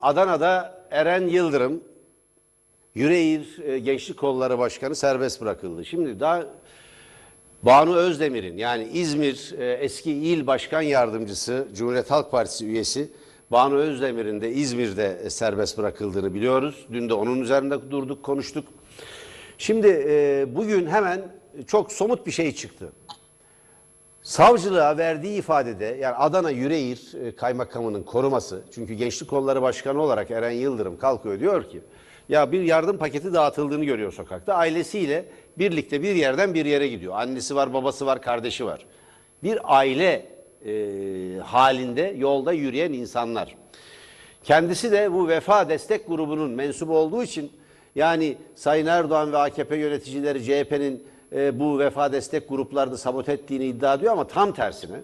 Adana'da Eren Yıldırım, Yüreğir e, Gençlik Kolları Başkanı serbest bırakıldı. Şimdi daha Banu Özdemir'in yani İzmir e, eski il başkan yardımcısı, Cumhuriyet Halk Partisi üyesi Banu Özdemir'in de İzmir'de e, serbest bırakıldığını biliyoruz. Dün de onun üzerinde durduk, konuştuk. Şimdi bugün hemen çok somut bir şey çıktı. Savcılığa verdiği ifadede yani Adana Yüreğir e, kaymakamının koruması çünkü Gençlik Kolları Başkanı olarak Eren Yıldırım kalkıyor diyor ki ya bir yardım paketi dağıtıldığını görüyor sokakta. Ailesiyle birlikte bir yerden bir yere gidiyor. Annesi var, babası var, kardeşi var. Bir aile e, halinde yolda yürüyen insanlar. Kendisi de bu vefa destek grubunun mensubu olduğu için yani Sayın Erdoğan ve AKP yöneticileri CHP'nin e, bu vefa destek gruplarını sabote ettiğini iddia ediyor ama tam tersine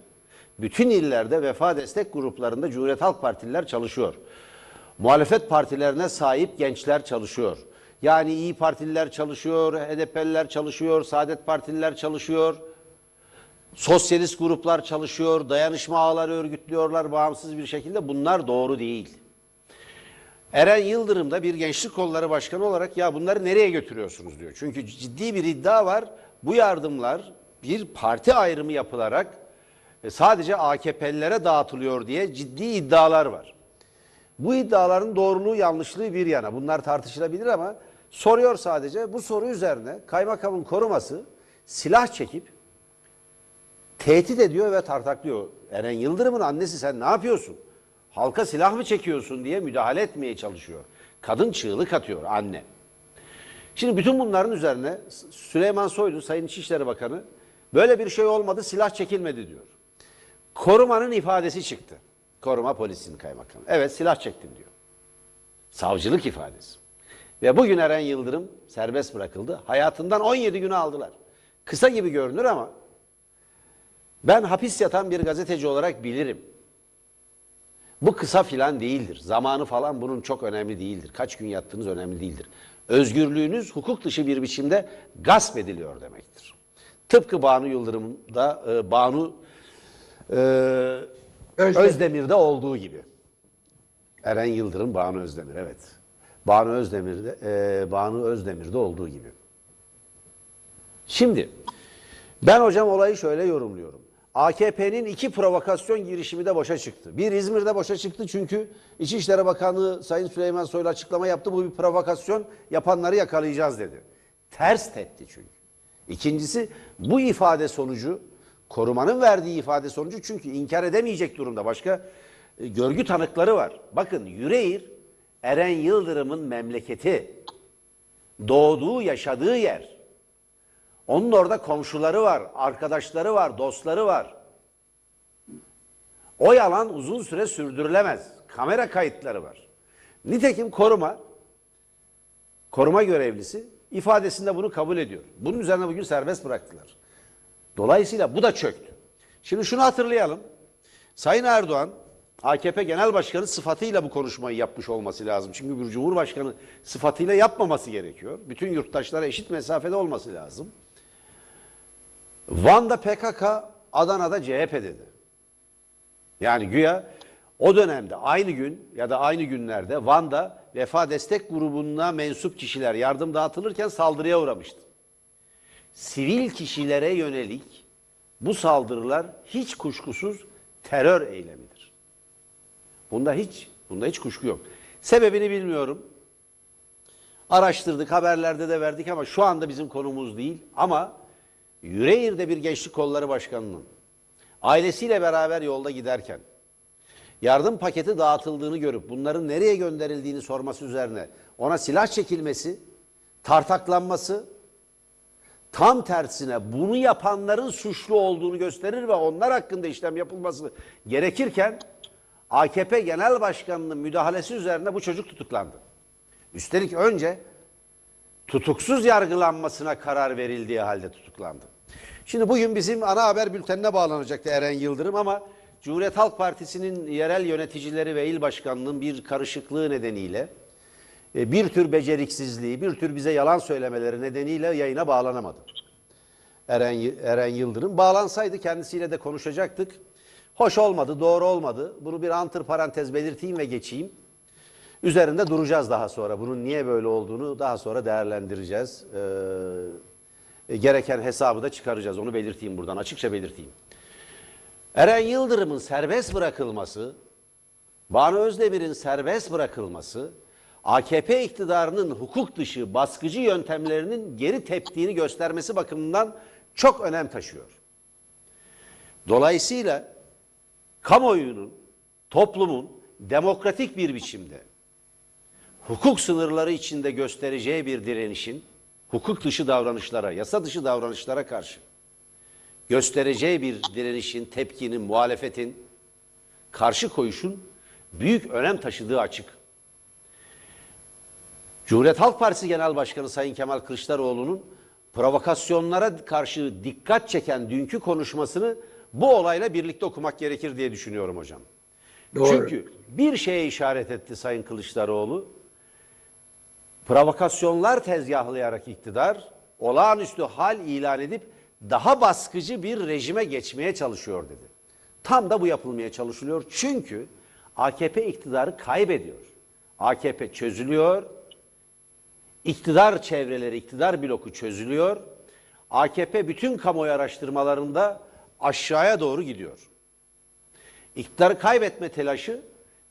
bütün illerde vefa destek gruplarında Cumhuriyet Halk Partililer çalışıyor. Muhalefet partilerine sahip gençler çalışıyor. Yani İyi Partililer çalışıyor, HDP'liler çalışıyor, Saadet Partililer çalışıyor. Sosyalist gruplar çalışıyor, dayanışma ağları örgütlüyorlar bağımsız bir şekilde. Bunlar doğru değil. Eren Yıldırım da bir gençlik kolları başkanı olarak ya bunları nereye götürüyorsunuz diyor. Çünkü ciddi bir iddia var. Bu yardımlar bir parti ayrımı yapılarak e, sadece AKP'lilere dağıtılıyor diye ciddi iddialar var. Bu iddiaların doğruluğu yanlışlığı bir yana. Bunlar tartışılabilir ama soruyor sadece. Bu soru üzerine kaymakamın koruması silah çekip tehdit ediyor ve tartaklıyor. Eren Yıldırım'ın annesi sen ne yapıyorsun? Halka silah mı çekiyorsun diye müdahale etmeye çalışıyor. Kadın çığlık atıyor anne. Şimdi bütün bunların üzerine Süleyman Soylu Sayın İçişleri Bakanı böyle bir şey olmadı silah çekilmedi diyor. Korumanın ifadesi çıktı. Koruma polisinin kaymakamı. Evet silah çektim diyor. Savcılık ifadesi. Ve bugün Eren Yıldırım serbest bırakıldı. Hayatından 17 günü aldılar. Kısa gibi görünür ama ben hapis yatan bir gazeteci olarak bilirim. Bu kısa filan değildir. Zamanı falan bunun çok önemli değildir. Kaç gün yattığınız önemli değildir. Özgürlüğünüz hukuk dışı bir biçimde gasp ediliyor demektir. Tıpkı Banu Yıldırım'da, e, Banu e, Özdemir'de olduğu gibi. Eren Yıldırım, Banu Özdemir, evet. Banu Özdemir'de, e, Banu Özdemir'de olduğu gibi. Şimdi ben hocam olayı şöyle yorumluyorum. AKP'nin iki provokasyon girişimi de boşa çıktı. Bir İzmir'de boşa çıktı çünkü İçişleri Bakanı Sayın Süleyman Soylu açıklama yaptı. Bu bir provokasyon yapanları yakalayacağız dedi. Ters tepti çünkü. İkincisi bu ifade sonucu korumanın verdiği ifade sonucu çünkü inkar edemeyecek durumda. Başka e, görgü tanıkları var. Bakın Yüreğir Eren Yıldırım'ın memleketi. Doğduğu, yaşadığı yer. Onun orada komşuları var, arkadaşları var, dostları var. O yalan uzun süre sürdürülemez. Kamera kayıtları var. Nitekim koruma, koruma görevlisi ifadesinde bunu kabul ediyor. Bunun üzerine bugün serbest bıraktılar. Dolayısıyla bu da çöktü. Şimdi şunu hatırlayalım. Sayın Erdoğan AKP Genel Başkanı sıfatıyla bu konuşmayı yapmış olması lazım. Çünkü bir Cumhurbaşkanı sıfatıyla yapmaması gerekiyor. Bütün yurttaşlara eşit mesafede olması lazım. Van'da PKK, Adana'da CHP dedi. Yani güya o dönemde aynı gün ya da aynı günlerde Van'da Vefa Destek Grubu'na mensup kişiler yardım dağıtılırken saldırıya uğramıştı. Sivil kişilere yönelik bu saldırılar hiç kuşkusuz terör eylemidir. Bunda hiç bunda hiç kuşku yok. Sebebini bilmiyorum. Araştırdık, haberlerde de verdik ama şu anda bizim konumuz değil. Ama Yüreğir'de bir gençlik kolları başkanının ailesiyle beraber yolda giderken yardım paketi dağıtıldığını görüp bunların nereye gönderildiğini sorması üzerine ona silah çekilmesi, tartaklanması tam tersine bunu yapanların suçlu olduğunu gösterir ve onlar hakkında işlem yapılması gerekirken AKP Genel Başkanı'nın müdahalesi üzerine bu çocuk tutuklandı. Üstelik önce tutuksuz yargılanmasına karar verildiği halde tutuklandı. Şimdi bugün bizim ana haber bültenine bağlanacaktı Eren Yıldırım ama Cumhuriyet Halk Partisi'nin yerel yöneticileri ve il başkanının bir karışıklığı nedeniyle e, bir tür beceriksizliği, bir tür bize yalan söylemeleri nedeniyle yayına bağlanamadı. Eren, Eren Yıldırım bağlansaydı kendisiyle de konuşacaktık. Hoş olmadı, doğru olmadı. Bunu bir antır parantez belirteyim ve geçeyim. Üzerinde duracağız daha sonra. Bunun niye böyle olduğunu daha sonra değerlendireceğiz. Ee, e, gereken hesabı da çıkaracağız. Onu belirteyim buradan. Açıkça belirteyim. Eren Yıldırım'ın serbest bırakılması, Banu Özdemir'in serbest bırakılması, AKP iktidarının hukuk dışı baskıcı yöntemlerinin geri teptiğini göstermesi bakımından çok önem taşıyor. Dolayısıyla kamuoyunun, toplumun demokratik bir biçimde hukuk sınırları içinde göstereceği bir direnişin hukuk dışı davranışlara, yasa dışı davranışlara karşı göstereceği bir direnişin, tepkinin, muhalefetin, karşı koyuşun büyük önem taşıdığı açık. Cumhuriyet Halk Partisi Genel Başkanı Sayın Kemal Kılıçdaroğlu'nun provokasyonlara karşı dikkat çeken dünkü konuşmasını bu olayla birlikte okumak gerekir diye düşünüyorum hocam. Doğru. Çünkü bir şeye işaret etti Sayın Kılıçdaroğlu. Provokasyonlar tezgahlayarak iktidar olağanüstü hal ilan edip daha baskıcı bir rejime geçmeye çalışıyor dedi. Tam da bu yapılmaya çalışılıyor. Çünkü AKP iktidarı kaybediyor. AKP çözülüyor. İktidar çevreleri, iktidar bloku çözülüyor. AKP bütün kamuoyu araştırmalarında aşağıya doğru gidiyor. İktidarı kaybetme telaşı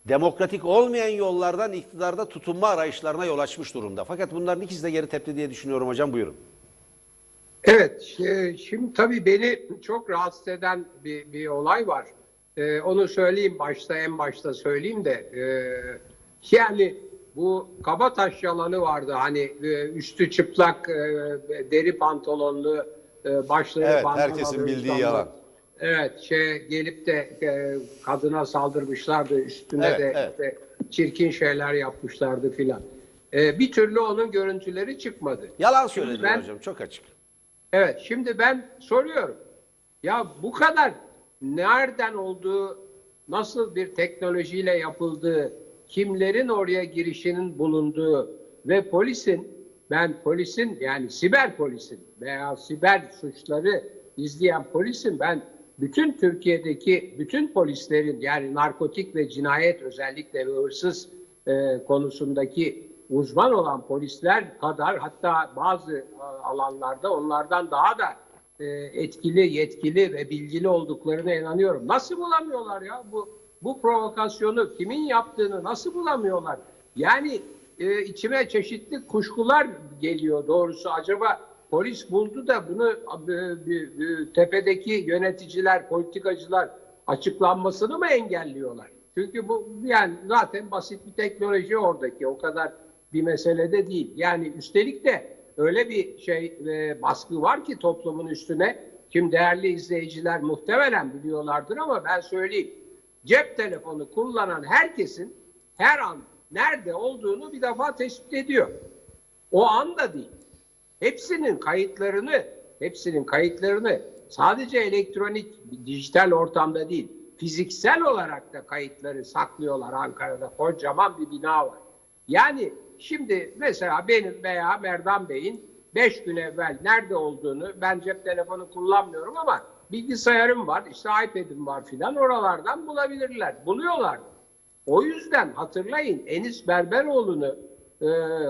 demokratik olmayan yollardan iktidarda tutunma arayışlarına yol açmış durumda. Fakat bunların ikisi de geri tepti diye düşünüyorum hocam buyurun. Evet, şi- şimdi tabii beni çok rahatsız eden bir, bir olay var. Ee, onu söyleyeyim başta, en başta söyleyeyim de. ee, yani bu Kabataş yalanı vardı. Hani e, üstü çıplak, e, deri pantolonlu, e, başları Evet, bandanalı herkesin bildiği yalan. Evet, şey gelip de e, kadına saldırmışlardı. Üstüne Evet, de evet. işte çirkin şeyler yapmışlardı filan. E, bir türlü onun görüntüleri çıkmadı. Yalan ben- hocam çok açık. Evet, şimdi ben soruyorum. Ya bu kadar nereden olduğu, nasıl bir teknolojiyle yapıldığı, kimlerin oraya girişinin bulunduğu ve polisin, ben polisin yani siber polisin veya siber suçları izleyen polisin ben bütün Türkiye'deki bütün polislerin yani narkotik ve cinayet özellikle ve hırsız e, konusundaki uzman olan polisler kadar hatta bazı e, alanlarda onlardan daha da e, etkili, yetkili ve bilgili olduklarına inanıyorum. Nasıl bulamıyorlar ya bu bu provokasyonu kimin yaptığını nasıl bulamıyorlar? Yani e, içime çeşitli kuşkular geliyor doğrusu. Acaba polis buldu da bunu e, e, e, tepedeki yöneticiler, politikacılar açıklanmasını mı engelliyorlar? Çünkü bu yani zaten basit bir teknoloji oradaki o kadar bir meselede değil. Yani üstelik de öyle bir şey e, baskı var ki toplumun üstüne. Şimdi değerli izleyiciler muhtemelen biliyorlardır ama ben söyleyeyim. Cep telefonu kullanan herkesin her an nerede olduğunu bir defa tespit ediyor. O anda değil. Hepsinin kayıtlarını, hepsinin kayıtlarını sadece elektronik, dijital ortamda değil, fiziksel olarak da kayıtları saklıyorlar Ankara'da. Kocaman bir bina var. Yani şimdi mesela benim veya Merdan Bey'in 5 gün evvel nerede olduğunu ben cep telefonu kullanmıyorum ama bilgisayarım var, işte iPad'im var filan oralardan bulabilirler. Buluyorlar. O yüzden hatırlayın Enis Berberoğlu'nu e,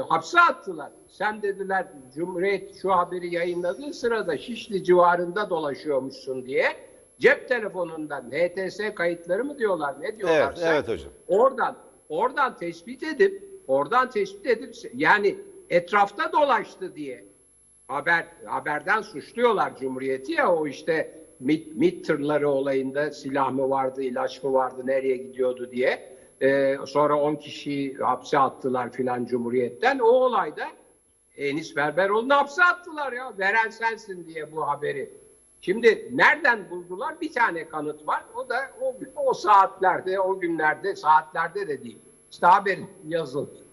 hapse attılar. Sen dediler Cumhuriyet şu haberi yayınladığı sırada Şişli civarında dolaşıyormuşsun diye cep telefonundan HTS kayıtları mı diyorlar ne Evet, diyorlarsa evet hocam. oradan oradan tespit edip oradan tespit edip yani etrafta dolaştı diye haber haberden suçluyorlar Cumhuriyeti ya o işte MİT, MİT tırları olayında silah mı vardı, ilaç mı vardı, nereye gidiyordu diye. Ee, sonra 10 kişiyi hapse attılar filan Cumhuriyet'ten. O olayda Enis Berberoğlu'nu hapse attılar ya. Veren sensin diye bu haberi. Şimdi nereden buldular? Bir tane kanıt var. O da o, o saatlerde, o günlerde, saatlerde de değil. İşte haber yazıldı.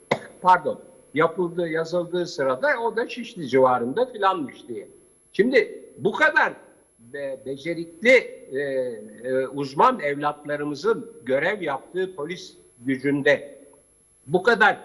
Pardon. Yapıldığı, yazıldığı sırada o da Şişli civarında filanmış diye. Şimdi bu kadar be- becerikli e, e, uzman evlatlarımızın görev yaptığı polis gücünde bu kadar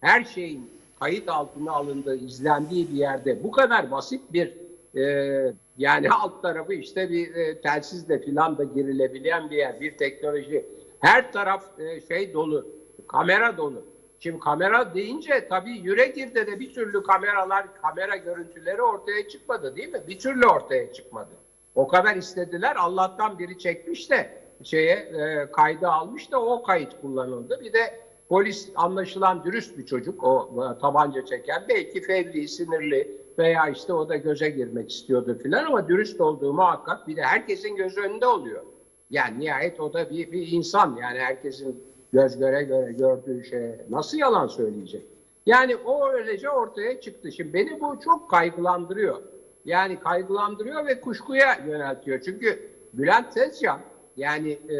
her şeyin kayıt altına alındığı, izlendiği bir yerde bu kadar basit bir e, yani alt tarafı işte bir e, telsizle filan da girilebilen bir yer, bir teknoloji. Her taraf e, şey dolu, kamera dolu. Şimdi kamera deyince tabii Yürekir'de de bir türlü kameralar, kamera görüntüleri ortaya çıkmadı değil mi? Bir türlü ortaya çıkmadı. O kadar istediler. Allah'tan biri çekmiş de şeye e, kaydı almış da o kayıt kullanıldı. Bir de polis anlaşılan dürüst bir çocuk o e, tabanca çeken. Belki fevri, sinirli veya işte o da göze girmek istiyordu filan ama dürüst olduğu muhakkak. Bir de herkesin gözü önünde oluyor. Yani nihayet o da bir, bir insan. Yani herkesin göz göre göre gördüğü şeye nasıl yalan söyleyecek? Yani o öylece ortaya çıktı. Şimdi beni bu çok kaygılandırıyor. Yani kaygılandırıyor ve kuşkuya yöneltiyor. Çünkü Bülent Tezcan yani e,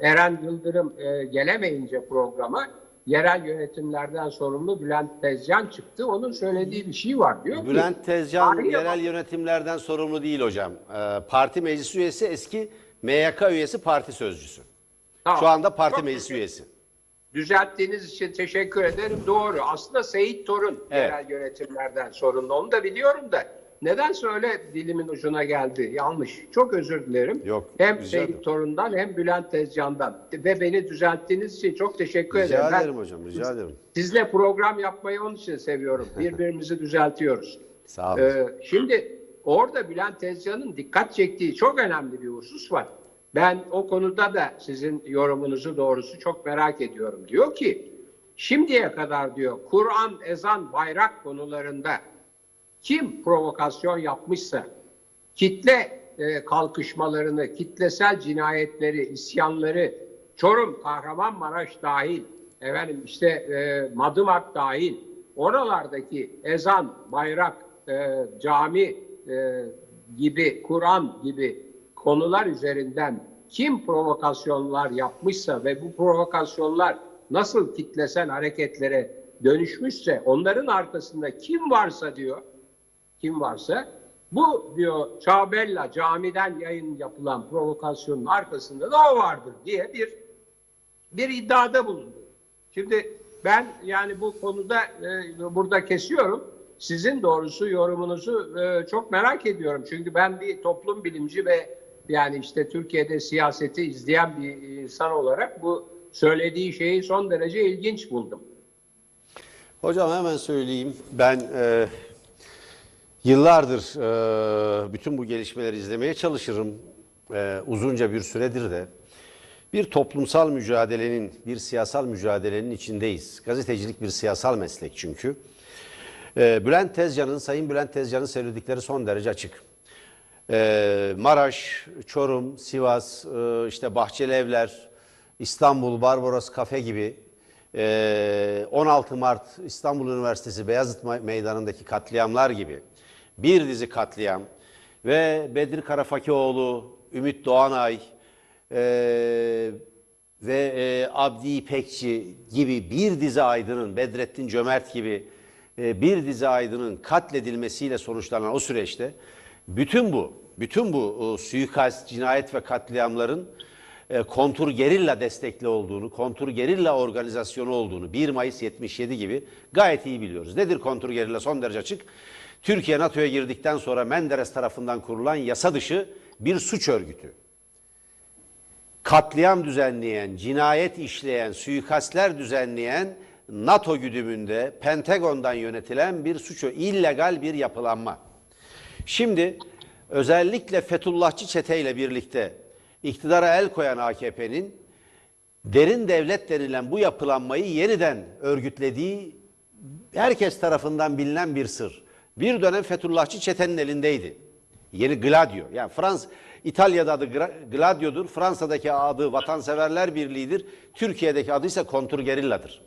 Eren Yıldırım e, gelemeyince programa yerel yönetimlerden sorumlu Bülent Tezcan çıktı. Onun söylediği bir şey var diyor ki. Bülent Tezcan Tarihe yerel yönetimlerden sorumlu değil hocam. Ee, parti meclis üyesi eski MYK üyesi parti sözcüsü. Tamam. Şu anda parti Çok meclis üyesi. Düzelttiğiniz için teşekkür ederim. Doğru. Aslında Seyit Torun Evet. yerel yönetimlerden sorumlu. Onu da biliyorum da. Nedense öyle dilimin ucuna geldi. Yanlış. Çok özür dilerim. Yok, Hem rica Seyit. Torun'dan hem Bülent Tezcan'dan. Ve beni düzelttiğiniz için çok teşekkür ederim. Rica ederim hocam, rica ederim. Sizle program yapmayı onun için seviyorum. Birbirimizi düzeltiyoruz. Sağ olun. Ee, şimdi orada Bülent Tezcan'ın dikkat çektiği çok önemli bir husus var. Ben o konuda da sizin yorumunuzu doğrusu çok merak ediyorum. Diyor ki şimdiye kadar diyor Kur'an, ezan, bayrak konularında kim provokasyon yapmışsa kitle e, kalkışmalarını, kitlesel cinayetleri, isyanları, Çorum, Kahramanmaraş dahil, efendim işte e, Madımak dahil, oralardaki ezan, bayrak, e, cami e, gibi, Kur'an gibi konular üzerinden kim provokasyonlar yapmışsa ve bu provokasyonlar nasıl kitlesel hareketlere dönüşmüşse onların arkasında kim varsa diyor kim varsa bu diyor Çağbella camiden yayın yapılan provokasyonun arkasında da o vardır diye bir bir iddiada bulundu. Şimdi ben yani bu konuda e, burada kesiyorum. Sizin doğrusu yorumunuzu e, çok merak ediyorum. Çünkü ben bir toplum bilimci ve yani işte Türkiye'de siyaseti izleyen bir insan olarak bu söylediği şeyi son derece ilginç buldum. Hocam hemen söyleyeyim. Ben e, yıllardır e, bütün bu gelişmeleri izlemeye çalışırım. E, uzunca bir süredir de. Bir toplumsal mücadelenin, bir siyasal mücadelenin içindeyiz. Gazetecilik bir siyasal meslek çünkü. E, Bülent Tezcan'ın, Sayın Bülent Tezcan'ın söyledikleri son derece açık. E, Maraş, Çorum, Sivas, e, işte Bahçeli Evler, İstanbul, Barbaros Kafe gibi e, 16 Mart İstanbul Üniversitesi Beyazıt Meydanı'ndaki katliamlar gibi bir dizi katliam ve Bedir Karafakioğlu, Ümit Doğanay e, ve e, Abdi İpekçi gibi bir dizi aydının, Bedrettin Cömert gibi e, bir dizi aydının katledilmesiyle sonuçlanan o süreçte bütün bu, bütün bu e, suikast, cinayet ve katliamların e, kontur gerilla destekli olduğunu, kontur gerilla organizasyonu olduğunu 1 Mayıs 77 gibi gayet iyi biliyoruz. Nedir kontur gerilla? Son derece açık. Türkiye NATO'ya girdikten sonra Menderes tarafından kurulan yasa dışı bir suç örgütü katliam düzenleyen, cinayet işleyen, suikastler düzenleyen NATO güdümünde Pentagon'dan yönetilen bir suç, illegal bir yapılanma. Şimdi özellikle Fethullahçı çeteyle birlikte iktidara el koyan AKP'nin derin devlet denilen bu yapılanmayı yeniden örgütlediği herkes tarafından bilinen bir sır. Bir dönem Fethullahçı çetenin elindeydi. Yeni Gladio. Yani Frans İtalya'da adı Gladio'dur. Fransa'daki adı Vatanseverler Birliği'dir. Türkiye'deki adı ise kontrgerilladır.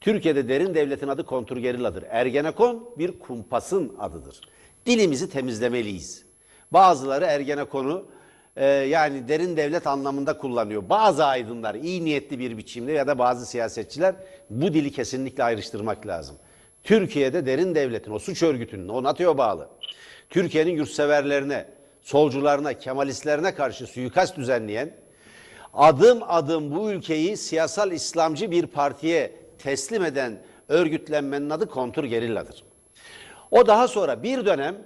Türkiye'de derin devletin adı kontrgerilladır. Ergenekon bir kumpasın adıdır. Dilimizi temizlemeliyiz. Bazıları Ergenekon'u e, yani derin devlet anlamında kullanıyor. Bazı aydınlar iyi niyetli bir biçimde ya da bazı siyasetçiler bu dili kesinlikle ayrıştırmak lazım. Türkiye'de derin devletin, o suç örgütünün, o NATO'ya bağlı, Türkiye'nin yurtseverlerine, solcularına, kemalistlerine karşı suikast düzenleyen, adım adım bu ülkeyi siyasal İslamcı bir partiye teslim eden örgütlenmenin adı kontur gerilladır. O daha sonra bir dönem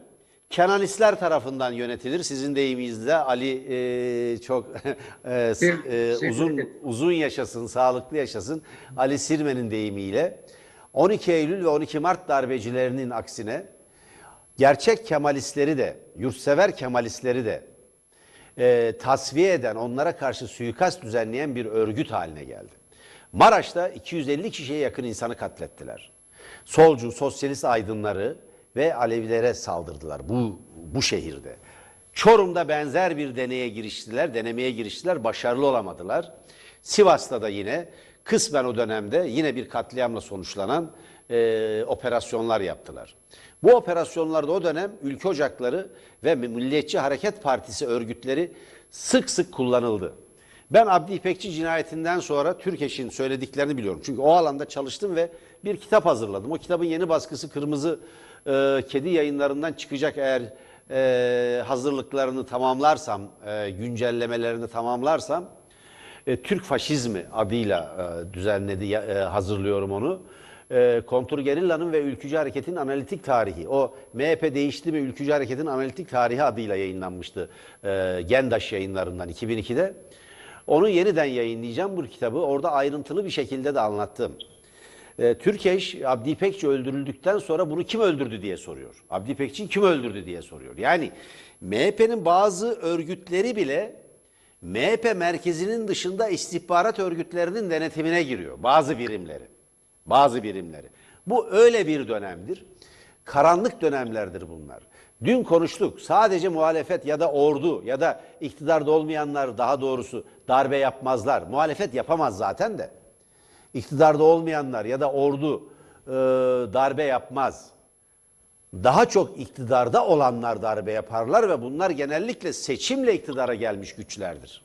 Kenanistler tarafından yönetilir. Sizin deyiminizde Ali e, çok e, e, uzun uzun yaşasın, sağlıklı yaşasın. Ali Sirmen'in deyimiyle 12 Eylül ve 12 Mart darbecilerinin aksine gerçek Kemalistleri de, yurtsever Kemalistleri de e, tasfiye eden, onlara karşı suikast düzenleyen bir örgüt haline geldi. Maraş'ta 250 kişiye yakın insanı katlettiler. Solcu, sosyalist aydınları ve Alevilere saldırdılar bu, bu şehirde. Çorum'da benzer bir deneye giriştiler, denemeye giriştiler, başarılı olamadılar. Sivas'ta da yine kısmen o dönemde yine bir katliamla sonuçlanan e, operasyonlar yaptılar. Bu operasyonlarda o dönem ülke ocakları ve Milliyetçi Hareket Partisi örgütleri sık sık kullanıldı. Ben Abdi İpekçi cinayetinden sonra Türkeş'in söylediklerini biliyorum. Çünkü o alanda çalıştım ve bir kitap hazırladım. O kitabın yeni baskısı Kırmızı e, Kedi yayınlarından çıkacak eğer e, hazırlıklarını tamamlarsam, e, güncellemelerini tamamlarsam e, Türk faşizmi adıyla e, düzenledi, e, hazırlıyorum onu. E, Kontrgerillanın ve Ülkücü Hareket'in analitik tarihi. O MHP değişti ve Ülkücü Hareket'in analitik tarihi adıyla yayınlanmıştı. E, Gendaş yayınlarından 2002'de. Onu yeniden yayınlayacağım bu kitabı. Orada ayrıntılı bir şekilde de anlattım. E, Türkeş Abdi İpekçi öldürüldükten sonra bunu kim öldürdü diye soruyor. Abdi İpekçi'yi kim öldürdü diye soruyor. Yani MHP'nin bazı örgütleri bile MHP merkezinin dışında istihbarat örgütlerinin denetimine giriyor. Bazı birimleri. Bazı birimleri. Bu öyle bir dönemdir. Karanlık dönemlerdir bunlar. Dün konuştuk. Sadece muhalefet ya da ordu ya da iktidarda olmayanlar daha doğrusu darbe yapmazlar. Muhalefet yapamaz zaten de. İktidarda olmayanlar ya da ordu e, darbe yapmaz. Daha çok iktidarda olanlar darbe yaparlar ve bunlar genellikle seçimle iktidara gelmiş güçlerdir.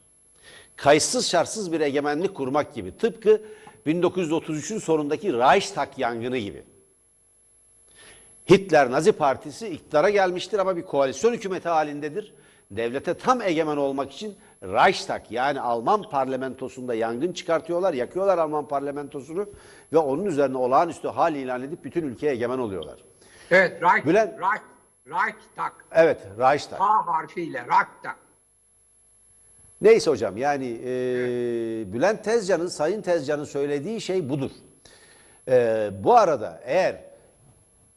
Kayıtsız şartsız bir egemenlik kurmak gibi. Tıpkı 1933'ün sonundaki Reichstag yangını gibi. Hitler Nazi Partisi iktidara gelmiştir ama bir koalisyon hükümeti halindedir. Devlete tam egemen olmak için Reichstag yani Alman parlamentosunda yangın çıkartıyorlar, yakıyorlar Alman parlamentosunu ve onun üzerine olağanüstü hal ilan edip bütün ülkeye egemen oluyorlar. Evet, Reich, Bülent- Reich, Reichstag. Evet, Reichstag. A harfiyle Reichstag. Neyse hocam yani e, Bülent Tezcan'ın, Sayın Tezcan'ın söylediği şey budur. E, bu arada eğer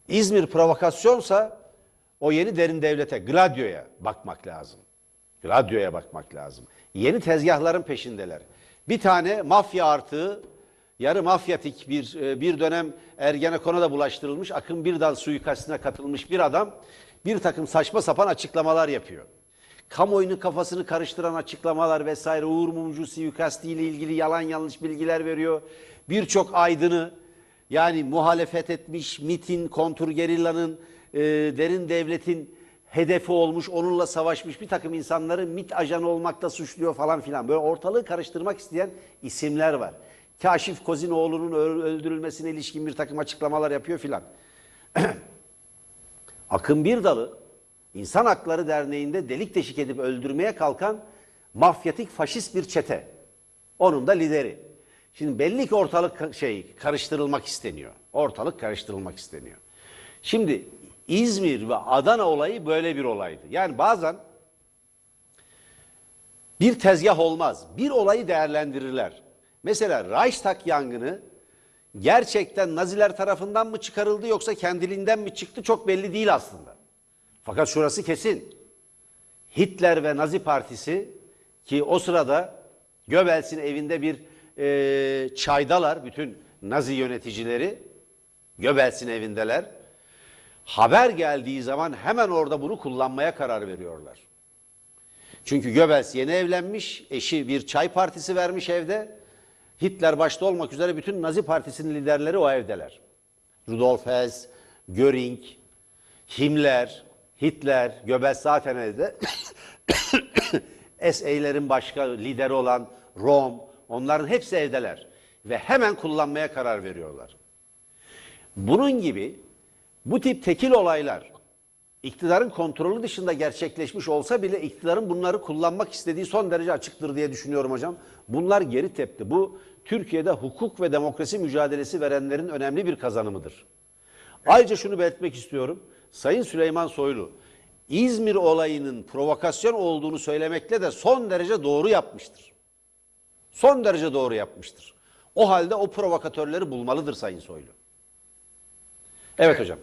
İzmir provokasyonsa o yeni derin devlete, Gladio'ya bakmak lazım. Gladio'ya bakmak lazım. Yeni tezgahların peşindeler. Bir tane mafya artığı, yarı mafyatik bir e, bir dönem Ergenekon'a da bulaştırılmış, Akın Birdal suikastine katılmış bir adam bir takım saçma sapan açıklamalar yapıyor. Kamuoyunun kafasını karıştıran açıklamalar vesaire Uğur Mumcu suikasti ile ilgili yalan yanlış bilgiler veriyor. Birçok aydını yani muhalefet etmiş MIT'in, kontrgerillanın, e, derin devletin hedefi olmuş, onunla savaşmış bir takım insanları MIT ajanı olmakta suçluyor falan filan. Böyle ortalığı karıştırmak isteyen isimler var. Kaşif Kozinoğlu'nun öldürülmesine ilişkin bir takım açıklamalar yapıyor filan. Akın Birdal'ı İnsan Hakları Derneği'nde delik deşik edip öldürmeye kalkan mafyatik faşist bir çete. Onun da lideri. Şimdi belli ki ortalık şey karıştırılmak isteniyor. Ortalık karıştırılmak isteniyor. Şimdi İzmir ve Adana olayı böyle bir olaydı. Yani bazen bir tezgah olmaz. Bir olayı değerlendirirler. Mesela Reichstag yangını gerçekten Naziler tarafından mı çıkarıldı yoksa kendiliğinden mi çıktı çok belli değil aslında. Fakat şurası kesin. Hitler ve Nazi Partisi ki o sırada Göbels'in evinde bir e, çaydalar bütün Nazi yöneticileri Göbels'in evindeler. Haber geldiği zaman hemen orada bunu kullanmaya karar veriyorlar. Çünkü Göbels yeni evlenmiş, eşi bir çay partisi vermiş evde. Hitler başta olmak üzere bütün Nazi Partisi'nin liderleri o evdeler. Rudolf Hess, Göring, Himmler, Hitler, Göbels zaten evde. SA'lerin başka lideri olan Rom, onların hepsi evdeler. Ve hemen kullanmaya karar veriyorlar. Bunun gibi bu tip tekil olaylar iktidarın kontrolü dışında gerçekleşmiş olsa bile iktidarın bunları kullanmak istediği son derece açıktır diye düşünüyorum hocam. Bunlar geri tepti. Bu Türkiye'de hukuk ve demokrasi mücadelesi verenlerin önemli bir kazanımıdır. Ayrıca şunu belirtmek istiyorum. Sayın Süleyman Soylu İzmir olayının provokasyon olduğunu söylemekle de son derece doğru yapmıştır. Son derece doğru yapmıştır. O halde o provokatörleri bulmalıdır Sayın Soylu. Evet, hocam.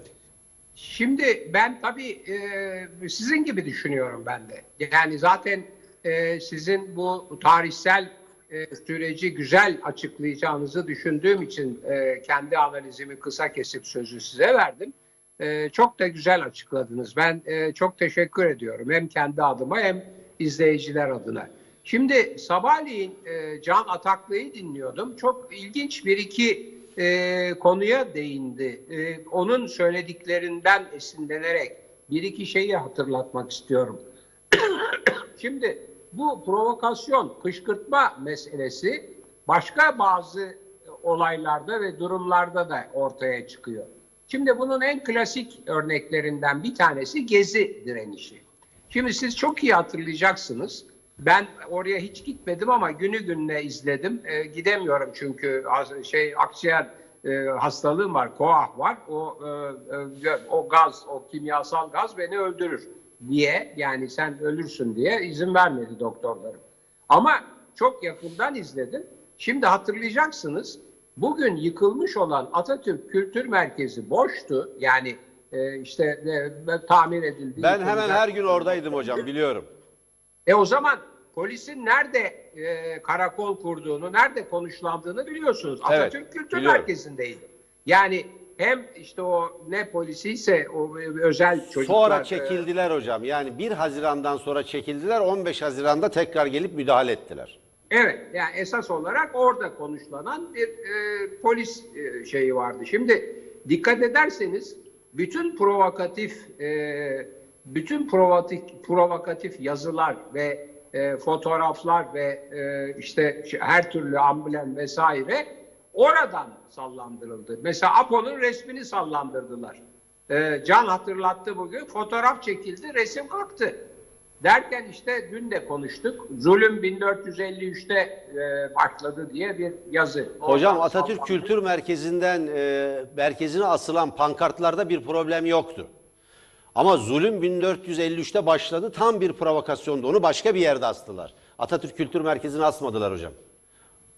Şimdi ben tabii e, sizin gibi düşünüyorum ben de. Yani zaten e, sizin bu tarihsel e, süreci güzel açıklayacağınızı düşündüğüm için e, kendi analizimi kısa kesip sözü size verdim. E, çok da güzel açıkladınız. Ben e, çok teşekkür ediyorum hem kendi adıma hem izleyiciler adına. Şimdi sabahleyin e, Can Ataklı'yı dinliyordum. Çok ilginç bir iki e, konuya değindi. E, onun söylediklerinden esinlenerek bir iki şeyi hatırlatmak istiyorum. Şimdi bu provokasyon, kışkırtma meselesi başka bazı olaylarda ve durumlarda da ortaya çıkıyor. Şimdi bunun en klasik örneklerinden bir tanesi gezi direnişi. Şimdi siz çok iyi hatırlayacaksınız. Ben oraya hiç gitmedim ama günü gününe izledim. E, gidemiyorum çünkü şey akciğer e, hastalığım var, koah var. O e, e, o gaz, o kimyasal gaz beni öldürür diye yani sen ölürsün diye izin vermedi doktorlarım. Ama çok yakından izledim. Şimdi hatırlayacaksınız bugün yıkılmış olan Atatürk Kültür Merkezi boştu. Yani e, işte e, tamir edildi. Ben hemen her gün oradaydım hocam biliyorum. E o zaman polisin nerede e, karakol kurduğunu, nerede konuşlandığını biliyorsunuz. Evet, Atatürk Kültür biliyorum. Merkezi'ndeydi. Yani hem işte o ne polisiyse o e, özel çocuklar. Sonra e, çekildiler hocam. Yani 1 Haziran'dan sonra çekildiler. 15 Haziran'da tekrar gelip müdahale ettiler. Evet, yani esas olarak orada konuşlanan bir e, polis e, şeyi vardı. Şimdi dikkat ederseniz bütün provokatif e, bütün provokatif, provokatif yazılar ve e, fotoğraflar ve e, işte her türlü amblem vesaire oradan sallandırıldı. Mesela Apo'nun resmini sallandırdılar. E, Can hatırlattı bugün. Fotoğraf çekildi, resim kalktı. Derken işte dün de konuştuk. Zulüm 1453'te e, başladı diye bir yazı. Hocam Oradan Atatürk sallandı. Kültür Merkezi'nden e, merkezine asılan pankartlarda bir problem yoktu. Ama zulüm 1453'te başladı. Tam bir provokasyondu. Onu başka bir yerde astılar. Atatürk Kültür Merkezi'ne asmadılar hocam.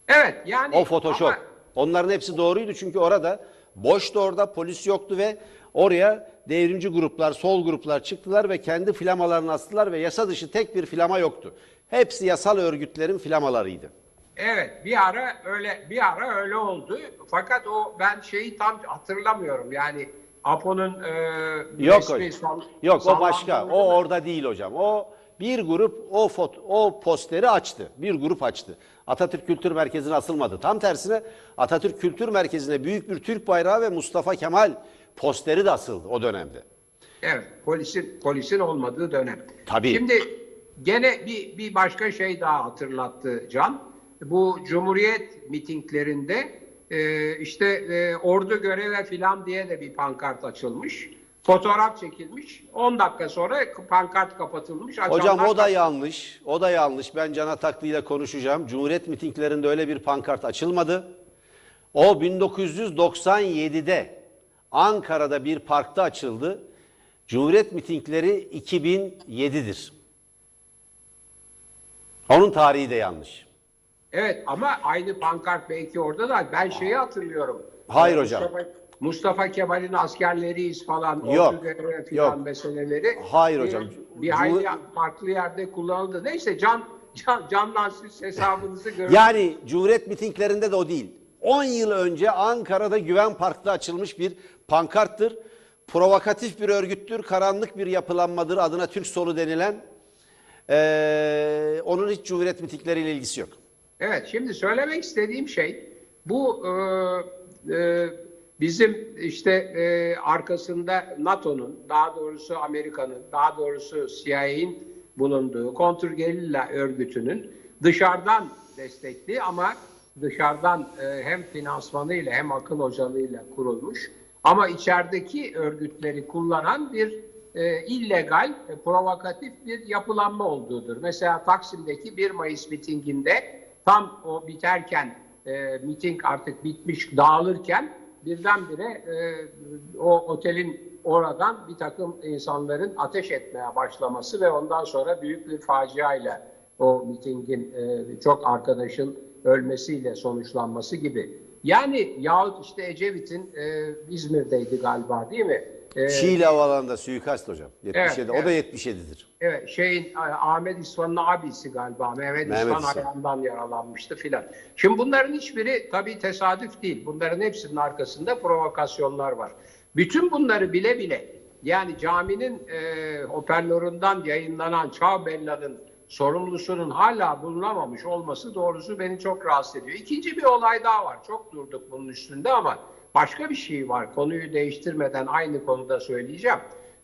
Evet yani. O Photoshop. ama- Onların hepsi doğruydu çünkü orada boştu orada polis yoktu ve oraya devrimci gruplar, sol gruplar çıktılar ve kendi flamalarını astılar ve yasa dışı tek bir flama yoktu. Hepsi yasal örgütlerin flamalarıydı. Evet bir ara öyle bir ara öyle oldu. Fakat o ben şeyi tam hatırlamıyorum. Yani Apo'nun e, Yok resmi hocam. sal- Yok o başka. O da- orada değil hocam. O bir grup o fot o posteri açtı. Bir grup açtı. Atatürk Kültür Merkezi'ne asılmadı. Tam tersine Atatürk Kültür Merkezi'ne büyük bir Türk bayrağı ve Mustafa Kemal posteri de asıldı o dönemde. Evet, polisin polisin olmadığı dönem. Tabii. Şimdi gene bir bir başka şey daha hatırlattı Can. Bu Cumhuriyet mitinglerinde e, işte e, ordu göreve filan diye de bir pankart açılmış. Fotoğraf çekilmiş. 10 dakika sonra pankart kapatılmış. Hocam Açanlar o da yanlış. O da yanlış. Ben Can Ataklı ile konuşacağım. Cumhuriyet mitinglerinde öyle bir pankart açılmadı. O 1997'de Ankara'da bir parkta açıldı. Cumhuriyet mitingleri 2007'dir. Onun tarihi de yanlış. Evet ama aynı pankart belki orada da ben şeyi hatırlıyorum. Hayır Ee, hocam. Mustafa, Mustafa Kemal'in askerleriyiz falan, Yok, falan yok. meseleleri. Hayır bir- hocam. Bir hayli Cumhur- farklı yerde kullanıldı. Neyse can, can candan siz hesabınızı görün. Yani Cumhuriyet mitinglerinde de o değil. 10 yıl önce Ankara'da Güven Park'ta açılmış bir pankarttır. Provokatif bir örgüttür, karanlık bir yapılanmadır adına Türk solu denilen. Ee, onun hiç Cumhuriyet mitingleriyle ilgisi yok. Evet, şimdi söylemek istediğim şey bu e, e, bizim işte e, arkasında NATO'nun, daha doğrusu Amerika'nın, daha doğrusu CIA'in bulunduğu kontrgerilla örgütünün dışarıdan destekli ama dışarıdan e, hem finansmanıyla hem akıl hocalığıyla kurulmuş ama içerideki örgütleri kullanan bir e, illegal, e, provokatif bir yapılanma olduğudur. Mesela Taksim'deki 1 Mayıs mitinginde tam o biterken e, miting artık bitmiş dağılırken birdenbire e, o otelin oradan bir takım insanların ateş etmeye başlaması ve ondan sonra büyük bir faciayla o mitingin e, çok arkadaşın ölmesiyle sonuçlanması gibi. Yani yahut işte Ecevit'in e, İzmir'deydi galiba değil mi? E, Şiili Havaalanı'nda suikast hocam. 77. Evet, o da 77'dir. Evet, şeyin Ahmet İsfan'ın abisi galiba. Mehmet, Mehmet İsfan İsfan. ayağından yaralanmıştı filan. Şimdi bunların hiçbiri tabii tesadüf değil. Bunların hepsinin arkasında provokasyonlar var. Bütün bunları bile bile yani caminin e, hoparlöründen yayınlanan Ciao Bella'nın sorumlusunun hala bulunamamış olması doğrusu beni çok rahatsız ediyor. İkinci bir olay daha var. Çok durduk bunun üstünde ama başka bir şey var. Konuyu değiştirmeden aynı konuda söyleyeceğim.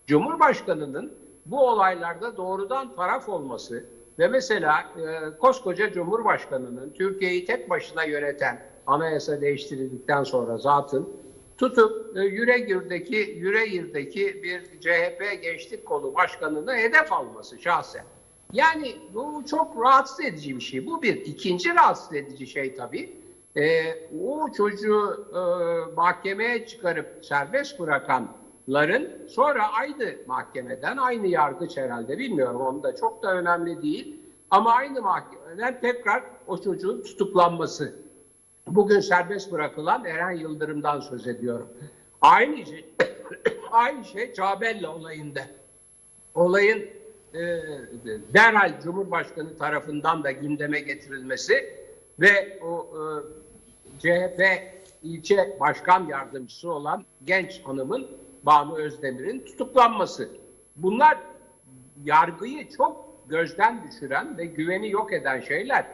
Cumhurbaşkanının bu olaylarda doğrudan taraf olması ve mesela e, koskoca Cumhurbaşkanının Türkiye'yi tek başına yöneten anayasa değiştirildikten sonra zatın tutup e, Yüreğir'deki Yüreğir'deki bir CHP Gençlik Kolu Başkanı'nı hedef alması şahsen. Yani bu çok rahatsız edici bir şey. Bu bir. ikinci rahatsız edici şey tabii. E, o çocuğu e, mahkemeye çıkarıp serbest bırakanların sonra aynı mahkemeden, aynı yargıç herhalde bilmiyorum onu da çok da önemli değil. Ama aynı mahkemeden tekrar o çocuğun tutuklanması. Bugün serbest bırakılan Eren Yıldırım'dan söz ediyorum. Aynı şey, aynı şey Çabella olayında. Olayın e, derhal Cumhurbaşkanı tarafından da gündeme getirilmesi ve o e, CHP ilçe başkan yardımcısı olan genç hanımın Banu Özdemir'in tutuklanması. Bunlar yargıyı çok gözden düşüren ve güveni yok eden şeyler.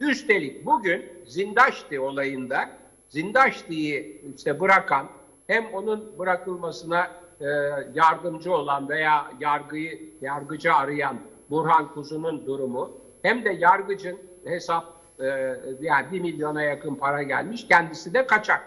Üstelik bugün Zindaşti olayında Zindaşti'yi işte bırakan hem onun bırakılmasına e, yardımcı olan veya yargıyı yargıcı arayan Burhan Kuzu'nun durumu hem de yargıcın hesap e, yani 1 milyona yakın para gelmiş kendisi de kaçak.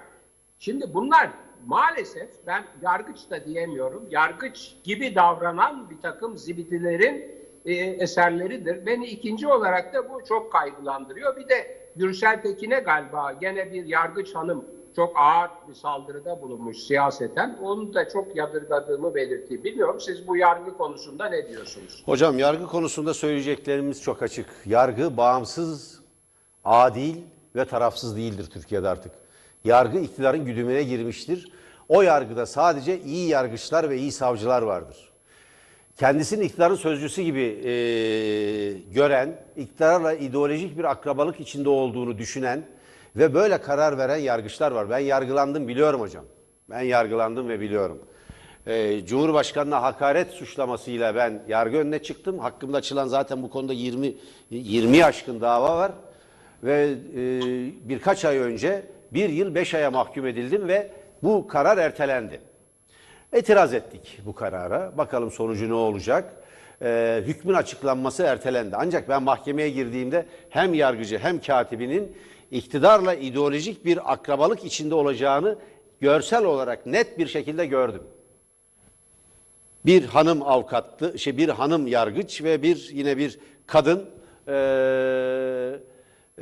Şimdi bunlar maalesef ben yargıç da diyemiyorum. Yargıç gibi davranan bir takım zibidilerin e, eserleridir. Beni ikinci olarak da bu çok kaygılandırıyor. Bir de Gürsel Tekin'e galiba gene bir yargıç hanım çok ağır bir saldırıda bulunmuş siyaseten. Onu da çok yadırgadığımı belirteyim. Bilmiyorum siz bu yargı konusunda ne diyorsunuz? Hocam yargı konusunda söyleyeceklerimiz çok açık. Yargı bağımsız, adil ve tarafsız değildir Türkiye'de artık. Yargı iktidarın güdümüne girmiştir. O yargıda sadece iyi yargıçlar ve iyi savcılar vardır. Kendisini iktidarın sözcüsü gibi e, gören, iktidarla ideolojik bir akrabalık içinde olduğunu düşünen ve böyle karar veren yargıçlar var. Ben yargılandım biliyorum hocam. Ben yargılandım ve biliyorum. E, Cumhurbaşkanına hakaret suçlamasıyla ben yargı önüne çıktım. Hakkımda açılan zaten bu konuda 20 20 aşkın dava var. Ve e, birkaç ay önce bir yıl beş aya mahkum edildim ve bu karar ertelendi. İtiraz ettik bu karara. Bakalım sonucu ne olacak? Ee, hükmün açıklanması ertelendi. Ancak ben mahkemeye girdiğimde hem yargıcı hem katibinin iktidarla ideolojik bir akrabalık içinde olacağını görsel olarak net bir şekilde gördüm. Bir hanım avukattı, şey bir hanım yargıç ve bir yine bir kadın eee,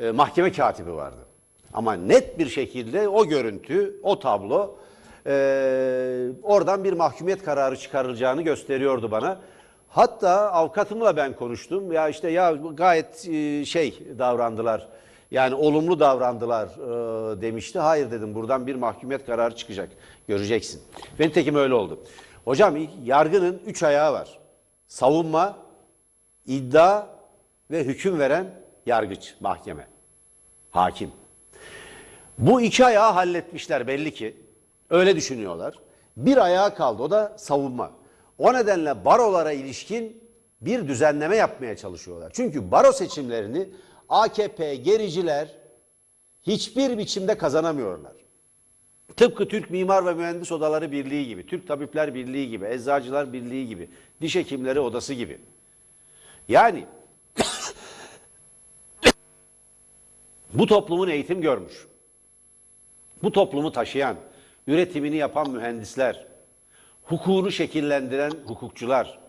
e, mahkeme katibi vardı. Ama net bir şekilde o görüntü, o tablo eee, oradan bir mahkumiyet kararı çıkarılacağını gösteriyordu bana. Hatta avukatımla ben konuştum. Ya işte ya gayet e, şey davrandılar. Yani olumlu davrandılar e, demişti. Hayır dedim buradan bir mahkumiyet kararı çıkacak. Göreceksin. Ve nitekim öyle oldu. Hocam yargının üç ayağı var. Savunma, iddia ve hüküm veren yargıç, mahkeme, hakim. Bu iki ayağı halletmişler belli ki. Öyle düşünüyorlar. Bir ayağı kaldı o da savunma. O nedenle barolara ilişkin bir düzenleme yapmaya çalışıyorlar. Çünkü baro seçimlerini AKP gericiler hiçbir biçimde kazanamıyorlar. Tıpkı Türk Mimar ve Mühendis Odaları Birliği gibi, Türk Tabipler Birliği gibi, Eczacılar Birliği gibi, Diş Hekimleri Odası gibi. Yani bu toplumun eğitim görmüş, bu toplumu taşıyan, üretimini yapan mühendisler, hukukunu şekillendiren hukukçular,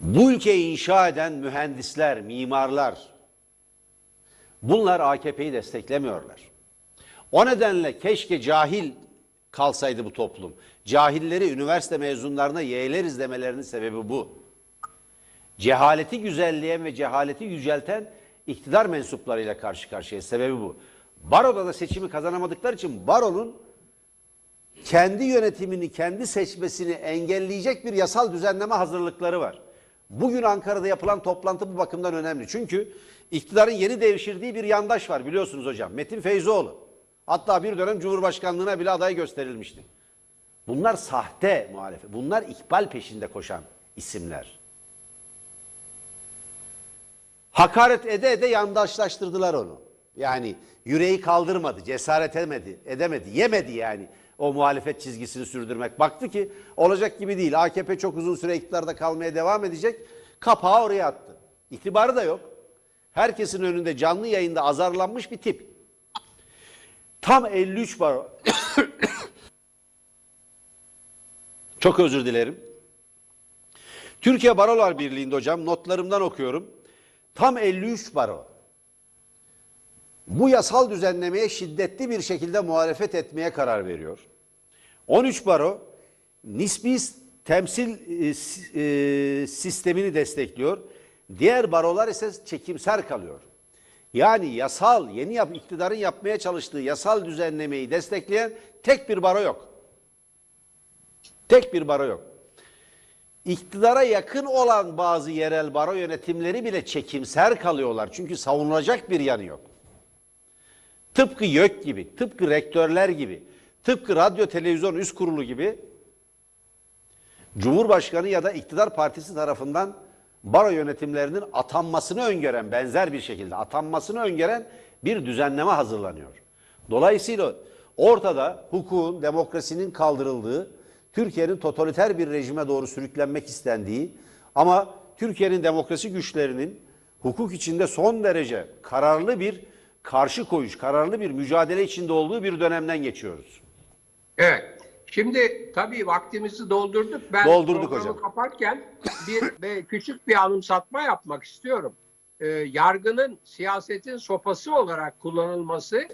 bu ülkeyi inşa eden mühendisler, mimarlar, bunlar AKP'yi desteklemiyorlar. O nedenle keşke cahil kalsaydı bu toplum. Cahilleri üniversite mezunlarına yeğleriz demelerinin sebebi bu. Cehaleti güzelleyen ve cehaleti yücelten iktidar mensuplarıyla karşı karşıya. Sebebi bu. Baroda da seçimi kazanamadıkları için baronun kendi yönetimini, kendi seçmesini engelleyecek bir yasal düzenleme hazırlıkları var. Bugün Ankara'da yapılan toplantı bu bakımdan önemli. Çünkü iktidarın yeni devşirdiği bir yandaş var biliyorsunuz hocam. Metin Feyzoğlu. Hatta bir dönem Cumhurbaşkanlığına bile aday gösterilmişti. Bunlar sahte muhalefet. Bunlar ikbal peşinde koşan isimler. Hakaret ede ede yandaşlaştırdılar onu. Yani yüreği kaldırmadı, cesaret edemedi, edemedi, yemedi yani o muhalefet çizgisini sürdürmek. Baktı ki olacak gibi değil. AKP çok uzun süre iktidarda kalmaya devam edecek. Kapağı oraya attı. İtibarı da yok. Herkesin önünde canlı yayında azarlanmış bir tip. Tam 53 baro. çok özür dilerim. Türkiye Barolar Birliği'nde hocam notlarımdan okuyorum. Tam 53 baro. Bu yasal düzenlemeye şiddetli bir şekilde muhalefet etmeye karar veriyor. 13 baro nispi temsil e, e, sistemini destekliyor. Diğer barolar ise çekimser kalıyor. Yani yasal, yeni yap, iktidarın yapmaya çalıştığı yasal düzenlemeyi destekleyen tek bir baro yok. Tek bir baro yok. İktidara yakın olan bazı yerel baro yönetimleri bile çekimser kalıyorlar. Çünkü savunulacak bir yanı yok. Tıpkı YÖK gibi, tıpkı rektörler gibi, tıpkı radyo televizyon üst kurulu gibi Cumhurbaşkanı ya da iktidar partisi tarafından baro yönetimlerinin atanmasını öngören benzer bir şekilde atanmasını öngören bir düzenleme hazırlanıyor. Dolayısıyla ortada hukukun, demokrasinin kaldırıldığı, Türkiye'nin totaliter bir rejime doğru sürüklenmek istendiği ama Türkiye'nin demokrasi güçlerinin hukuk içinde son derece kararlı bir karşı koyuş, kararlı bir mücadele içinde olduğu bir dönemden geçiyoruz. Evet. Şimdi tabii vaktimizi doldurduk. Ben Doldurduk hocam. kaparken bir ve küçük bir anımsatma yapmak istiyorum. Ee, yargının siyasetin sopası olarak kullanılması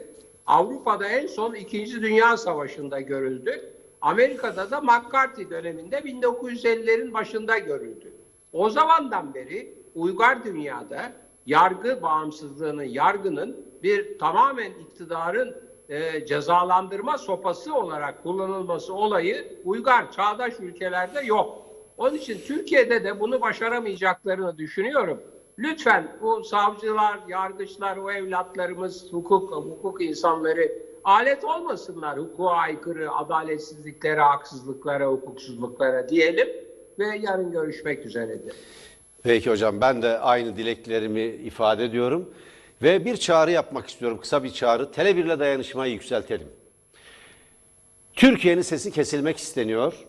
Avrupa'da en son 2. Dünya Savaşı'nda görüldü. Amerika'da da McCarthy döneminde 1950'lerin başında görüldü. O zamandan beri uygar dünyada yargı bağımsızlığının, yargının bir tamamen iktidarın e, cezalandırma sopası olarak kullanılması olayı uygar, çağdaş ülkelerde yok. Onun için Türkiye'de de bunu başaramayacaklarını düşünüyorum. Lütfen bu savcılar, yargıçlar, o evlatlarımız, hukuk, hukuk insanları alet olmasınlar hukuka aykırı, adaletsizliklere, haksızlıklara, hukuksuzluklara diyelim ve yarın görüşmek üzeredir. Peki hocam ben de aynı dileklerimi ifade ediyorum. Ve bir çağrı yapmak istiyorum. Kısa bir çağrı. Tele1 ile dayanışmayı yükseltelim. Türkiye'nin sesi kesilmek isteniyor.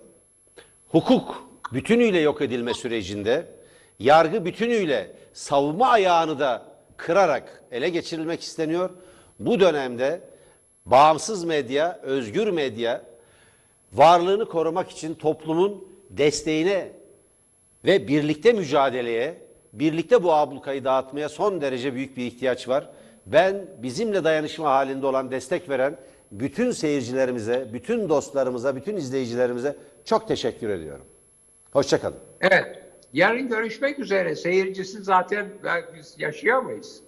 Hukuk bütünüyle yok edilme sürecinde yargı bütünüyle savunma ayağını da kırarak ele geçirilmek isteniyor. Bu dönemde bağımsız medya, özgür medya varlığını korumak için toplumun desteğine ve birlikte mücadeleye, birlikte bu ablukayı dağıtmaya son derece büyük bir ihtiyaç var. Ben bizimle dayanışma halinde olan destek veren bütün seyircilerimize, bütün dostlarımıza, bütün izleyicilerimize çok teşekkür ediyorum. Hoşçakalın. Evet, yarın görüşmek üzere. Seyircisi zaten biz yaşayamayız.